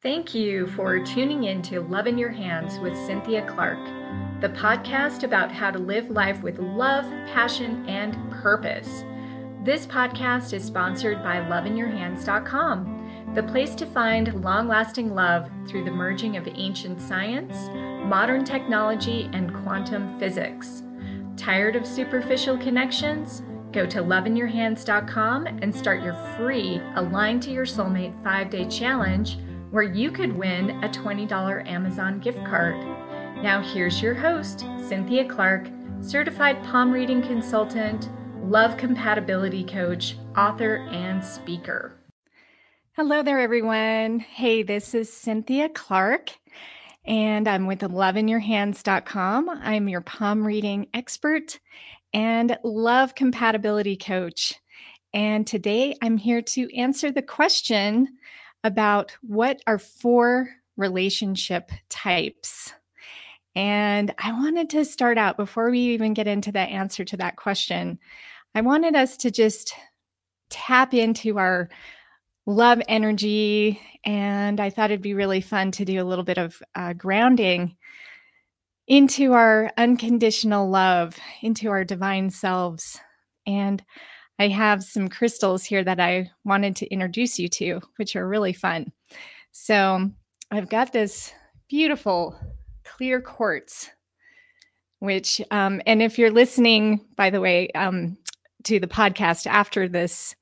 Thank you for tuning in to Love in Your Hands with Cynthia Clark, the podcast about how to live life with love, passion, and purpose. This podcast is sponsored by loveinyourhands.com, the place to find long lasting love through the merging of ancient science, modern technology, and quantum physics. Tired of superficial connections? Go to loveinyourhands.com and start your free Align to Your Soulmate five day challenge where you could win a $20 Amazon gift card. Now, here's your host, Cynthia Clark, certified palm reading consultant, love compatibility coach, author, and speaker. Hello there, everyone. Hey, this is Cynthia Clark, and I'm with loveinyourhands.com. I'm your palm reading expert and love compatibility coach. And today I'm here to answer the question about what are four relationship types. And I wanted to start out before we even get into the answer to that question. I wanted us to just tap into our love energy. And I thought it'd be really fun to do a little bit of uh, grounding into our unconditional love, into our divine selves. And I have some crystals here that I wanted to introduce you to, which are really fun. So I've got this beautiful clear quartz, which, um, and if you're listening, by the way, um, to the podcast after this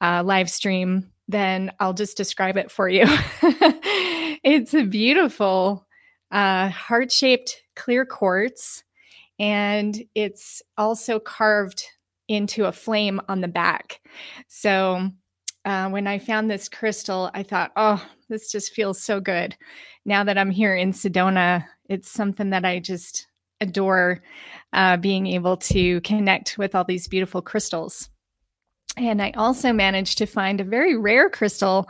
uh, live stream, then I'll just describe it for you. it's a beautiful uh, heart shaped clear quartz, and it's also carved into a flame on the back. So uh, when I found this crystal, I thought, oh, this just feels so good. Now that I'm here in Sedona, it's something that I just adore uh, being able to connect with all these beautiful crystals. And I also managed to find a very rare crystal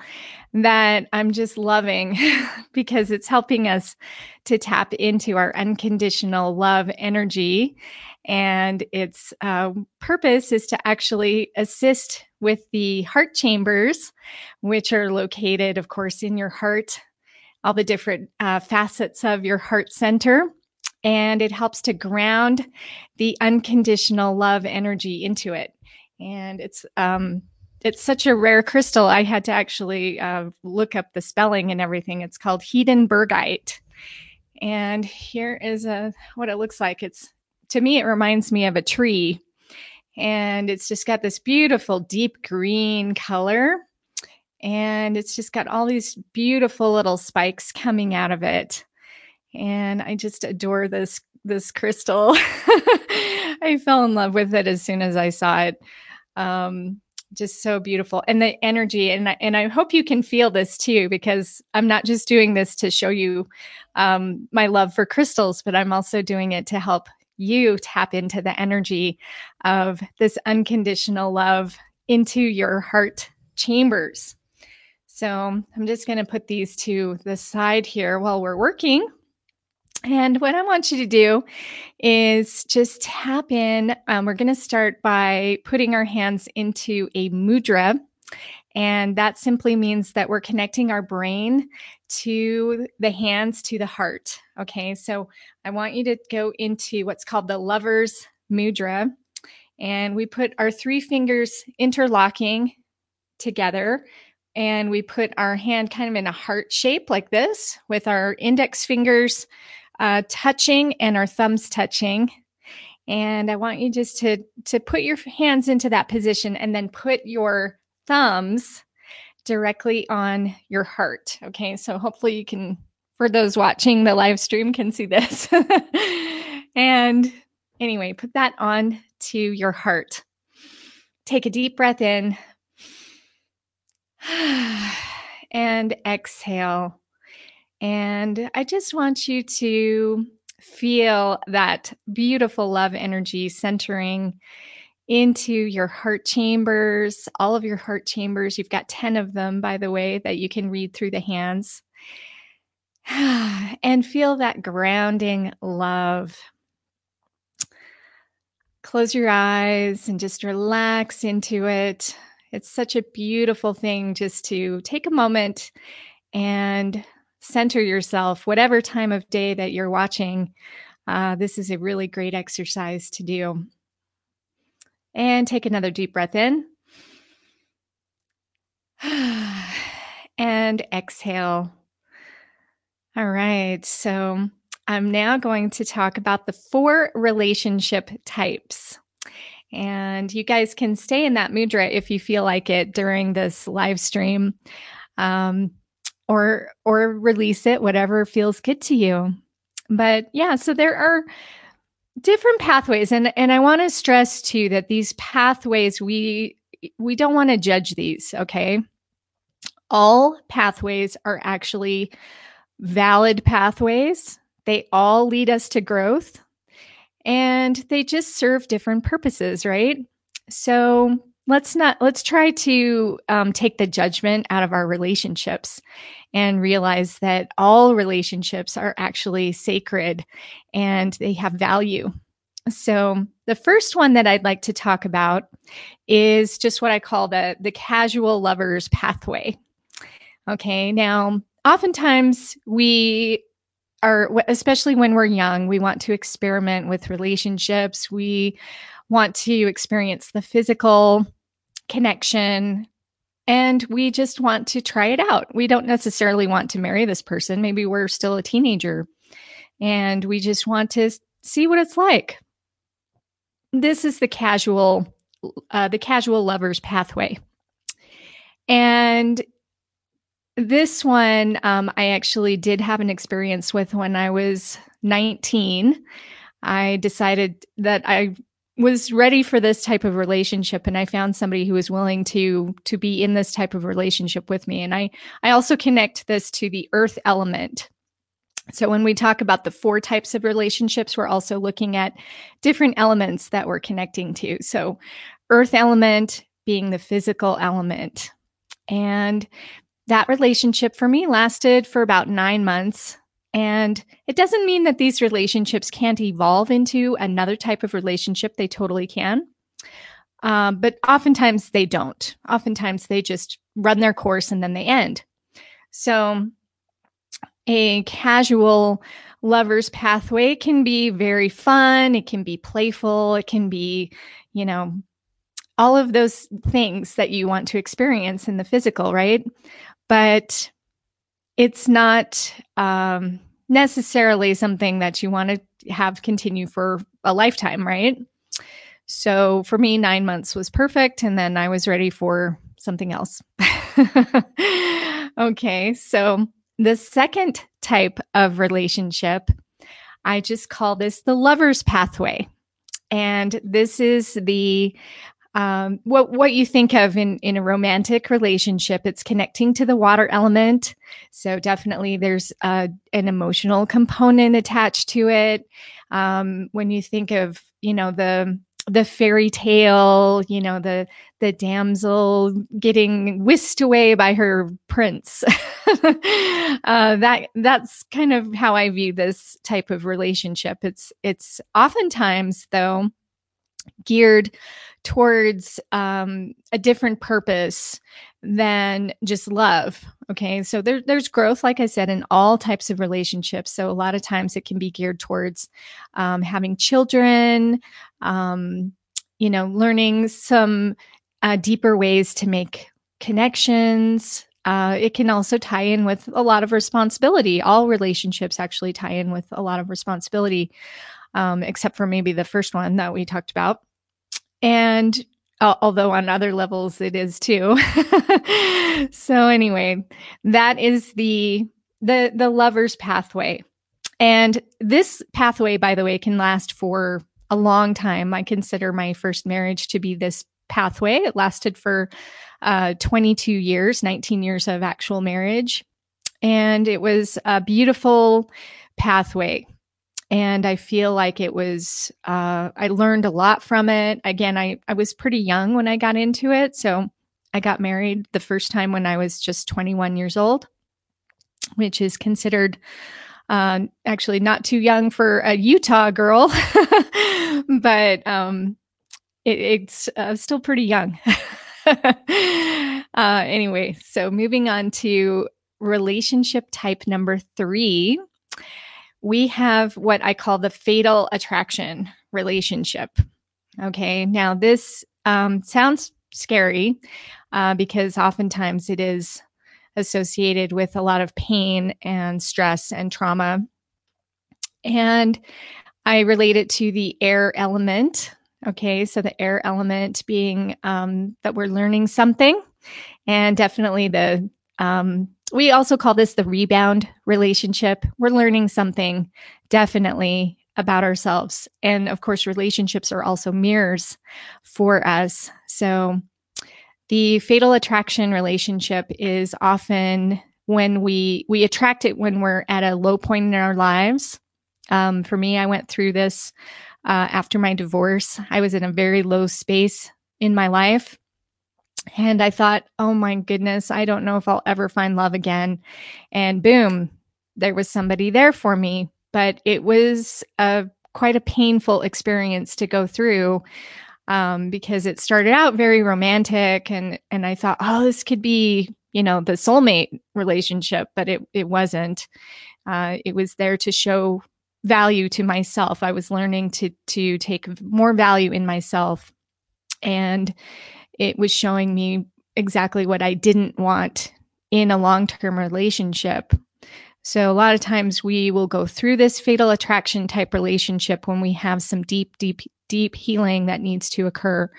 that I'm just loving because it's helping us to tap into our unconditional love energy and its uh, purpose is to actually assist with the heart chambers, which are located, of course, in your heart, all the different uh, facets of your heart center. And it helps to ground the unconditional love energy into it. And it's, um, it's such a rare crystal. I had to actually uh, look up the spelling and everything. It's called Hedenbergite. And here is a what it looks like. It's to me, it reminds me of a tree. And it's just got this beautiful deep green color. And it's just got all these beautiful little spikes coming out of it. And I just adore this this crystal. I fell in love with it as soon as I saw it. Um, just so beautiful and the energy and I, and I hope you can feel this too because I'm not just doing this to show you um, my love for crystals but I'm also doing it to help you tap into the energy of this unconditional love into your heart chambers. So I'm just going to put these to the side here while we're working. And what I want you to do is just tap in. Um, we're going to start by putting our hands into a mudra. And that simply means that we're connecting our brain to the hands to the heart. Okay, so I want you to go into what's called the lover's mudra. And we put our three fingers interlocking together. And we put our hand kind of in a heart shape like this, with our index fingers uh, touching and our thumbs touching. And I want you just to, to put your hands into that position and then put your thumbs directly on your heart. Okay, so hopefully you can, for those watching the live stream, can see this. and anyway, put that on to your heart. Take a deep breath in and exhale. And I just want you to feel that beautiful love energy centering into your heart chambers, all of your heart chambers. You've got 10 of them, by the way, that you can read through the hands. and feel that grounding love. Close your eyes and just relax into it. It's such a beautiful thing just to take a moment and center yourself, whatever time of day that you're watching. Uh, this is a really great exercise to do. And take another deep breath in. and exhale. All right. So I'm now going to talk about the four relationship types. And you guys can stay in that mudra if you feel like it during this live stream. Um, or or release it whatever feels good to you. But yeah, so there are different pathways and and I want to stress too that these pathways we we don't want to judge these, okay? All pathways are actually valid pathways. They all lead us to growth and they just serve different purposes, right? So let's not let's try to um, take the judgment out of our relationships and realize that all relationships are actually sacred and they have value. So the first one that i'd like to talk about is just what i call the the casual lovers pathway. Okay now oftentimes we are especially when we're young we want to experiment with relationships. We want to experience the physical connection and we just want to try it out. We don't necessarily want to marry this person. Maybe we're still a teenager and we just want to see what it's like. This is the casual uh, the casual lovers pathway. And this one um, I actually did have an experience with when I was 19. I decided that I was ready for this type of relationship and I found somebody who was willing to to be in this type of relationship with me and I I also connect this to the earth element. So when we talk about the four types of relationships we're also looking at different elements that we're connecting to. So earth element being the physical element. And that relationship for me lasted for about 9 months and it doesn't mean that these relationships can't evolve into another type of relationship. They totally can. Um, but oftentimes they don't. Oftentimes they just run their course and then they end. So a casual lover's pathway can be very fun. It can be playful. It can be, you know, all of those things that you want to experience in the physical, right? But it's not um, necessarily something that you want to have continue for a lifetime, right? So for me, nine months was perfect. And then I was ready for something else. okay. So the second type of relationship, I just call this the lover's pathway. And this is the um, what what you think of in in a romantic relationship it's connecting to the water element. So definitely there's a, an emotional component attached to it. Um, when you think of you know the the fairy tale you know the the damsel getting whisked away by her prince. Uh, that that's kind of how i view this type of relationship. It's it's oftentimes though geared towards um, a different purpose than just love. Okay. So there, there's growth, like I said, in all types of relationships. So a lot of times it can be geared towards um, having children, um, you know, learning some uh, deeper ways to make connections. Uh, it can also tie in with a lot of responsibility. All relationships actually tie in with a lot of responsibility, um, except for maybe the first one that we talked about. And uh, although on other levels it is too. so anyway, that is the the the lover's pathway. And this pathway by the way can last for a long time. I consider my first marriage to be this pathway. It lasted for uh, 22 years, 19 years of actual marriage. And it was a beautiful pathway and I feel like it was uh, I learned a lot from it. Again, I I was pretty young when I got into it, so I got married the first time when I was just 21 years old, which is considered uh, actually not too young for a Utah girl, but um, it, it's uh, still pretty young. uh, anyway, so moving on to relationship type number three, we have what I call the fatal attraction relationship. Okay, now this um, sounds scary uh, because oftentimes it is associated with a lot of pain and stress and trauma. And I relate it to the air element. Okay, so the air element being um, that we're learning something, and definitely the um, we also call this the rebound relationship. We're learning something definitely about ourselves. And of course, relationships are also mirrors for us. So the fatal attraction relationship is often when we we attract it when we're at a low point in our lives. Um, for me, I went through this uh, after my divorce. I was in a very low space in my life. And I thought, oh my goodness, I don't know if I'll ever find love again. And boom, there was somebody there for me. But it was a quite a painful experience to go through um, because it started out very romantic, and and I thought, oh, this could be you know the soulmate relationship, but it it wasn't. Uh, it was there to show value to myself. I was learning to to take more value in myself, and it was showing me exactly what I didn't want in a long term relationship. So, a lot of times we will go through this fatal attraction type relationship when we have some deep, deep, deep healing that needs to occur.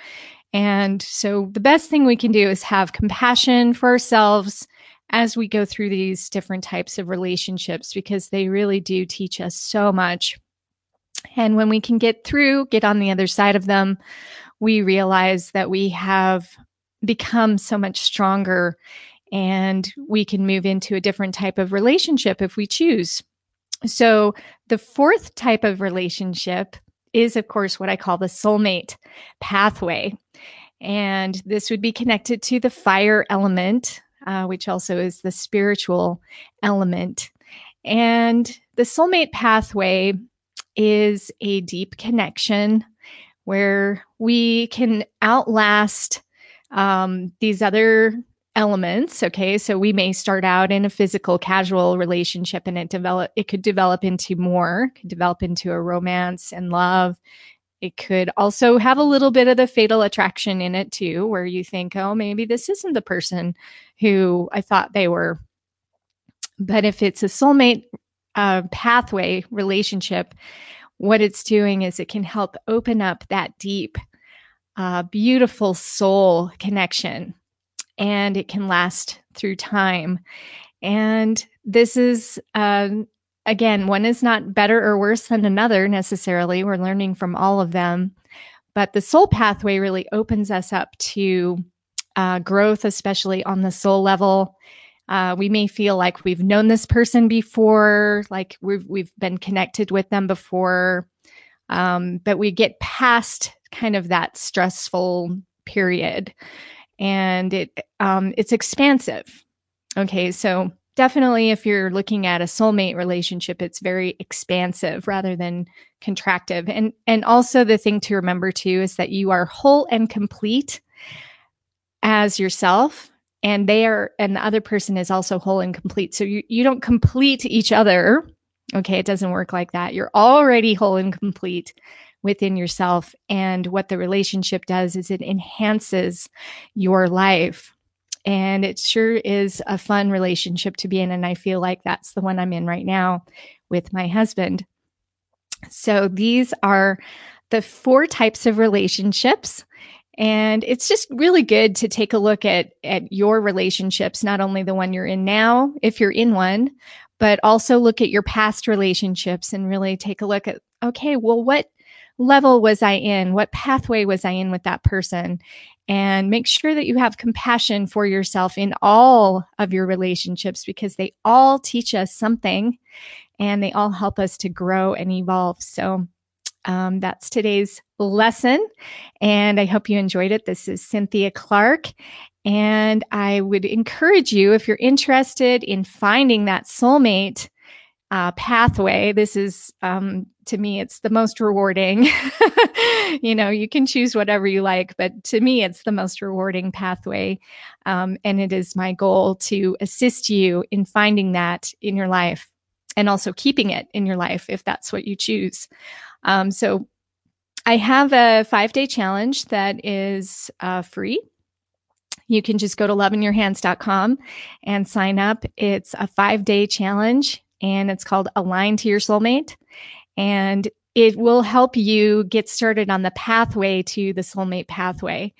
And so, the best thing we can do is have compassion for ourselves as we go through these different types of relationships because they really do teach us so much. And when we can get through, get on the other side of them, we realize that we have become so much stronger and we can move into a different type of relationship if we choose. So, the fourth type of relationship is, of course, what I call the soulmate pathway. And this would be connected to the fire element, uh, which also is the spiritual element. And the soulmate pathway is a deep connection where we can outlast um, these other elements okay? So we may start out in a physical casual relationship and it develop it could develop into more could develop into a romance and love. It could also have a little bit of the fatal attraction in it too where you think oh maybe this isn't the person who i thought they were. But if it's a soulmate uh, pathway relationship what it's doing is it can help open up that deep uh, beautiful soul connection and it can last through time. And this is, uh, again, one is not better or worse than another necessarily. We're learning from all of them. But the soul pathway really opens us up to uh, growth, especially on the soul level. Uh, we may feel like we've known this person before, like we've we've been connected with them before, um, but we get past kind of that stressful period and it um, it's expansive. Okay, so definitely if you're looking at a soulmate relationship, it's very expansive rather than contractive. And and also the thing to remember too is that you are whole and complete as yourself and they are and the other person is also whole and complete so you, you don't complete each other okay it doesn't work like that you're already whole and complete within yourself. And what the relationship does is it enhances your life. And it sure is a fun relationship to be in. And I feel like that's the one I'm in right now with my husband. So these are the four types of relationships. And it's just really good to take a look at, at your relationships, not only the one you're in now, if you're in one, but also look at your past relationships and really take a look at, okay, well, what level was I in? What pathway was I in with that person? And make sure that you have compassion for yourself in all of your relationships because they all teach us something and they all help us to grow and evolve. So, um, that's today's lesson. And I hope you enjoyed it. This is Cynthia Clark. And I would encourage you, if you're interested in finding that soulmate, uh, pathway. This is, um, to me, it's the most rewarding. you know, you can choose whatever you like, but to me, it's the most rewarding pathway. Um, and it is my goal to assist you in finding that in your life and also keeping it in your life if that's what you choose. Um, so I have a five day challenge that is uh, free. You can just go to loveinyourhands.com and sign up. It's a five day challenge and it's called Align to Your Soulmate. And it will help you get started on the pathway to the soulmate pathway.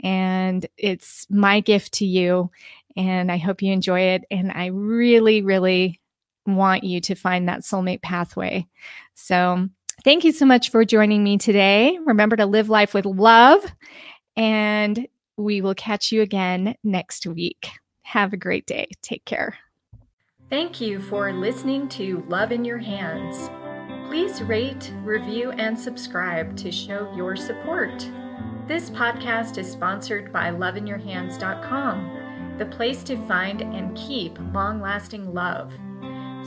And it's my gift to you. And I hope you enjoy it. And I really, really want you to find that soulmate pathway. So thank you so much for joining me today. Remember to live life with love. And we will catch you again next week. Have a great day. Take care. Thank you for listening to Love in Your Hands. Please rate, review, and subscribe to show your support. This podcast is sponsored by loveinyourhands.com, the place to find and keep long lasting love.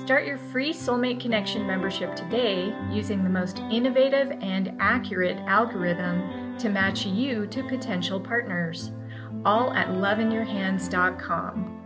Start your free Soulmate Connection membership today using the most innovative and accurate algorithm to match you to potential partners, all at loveinyourhands.com.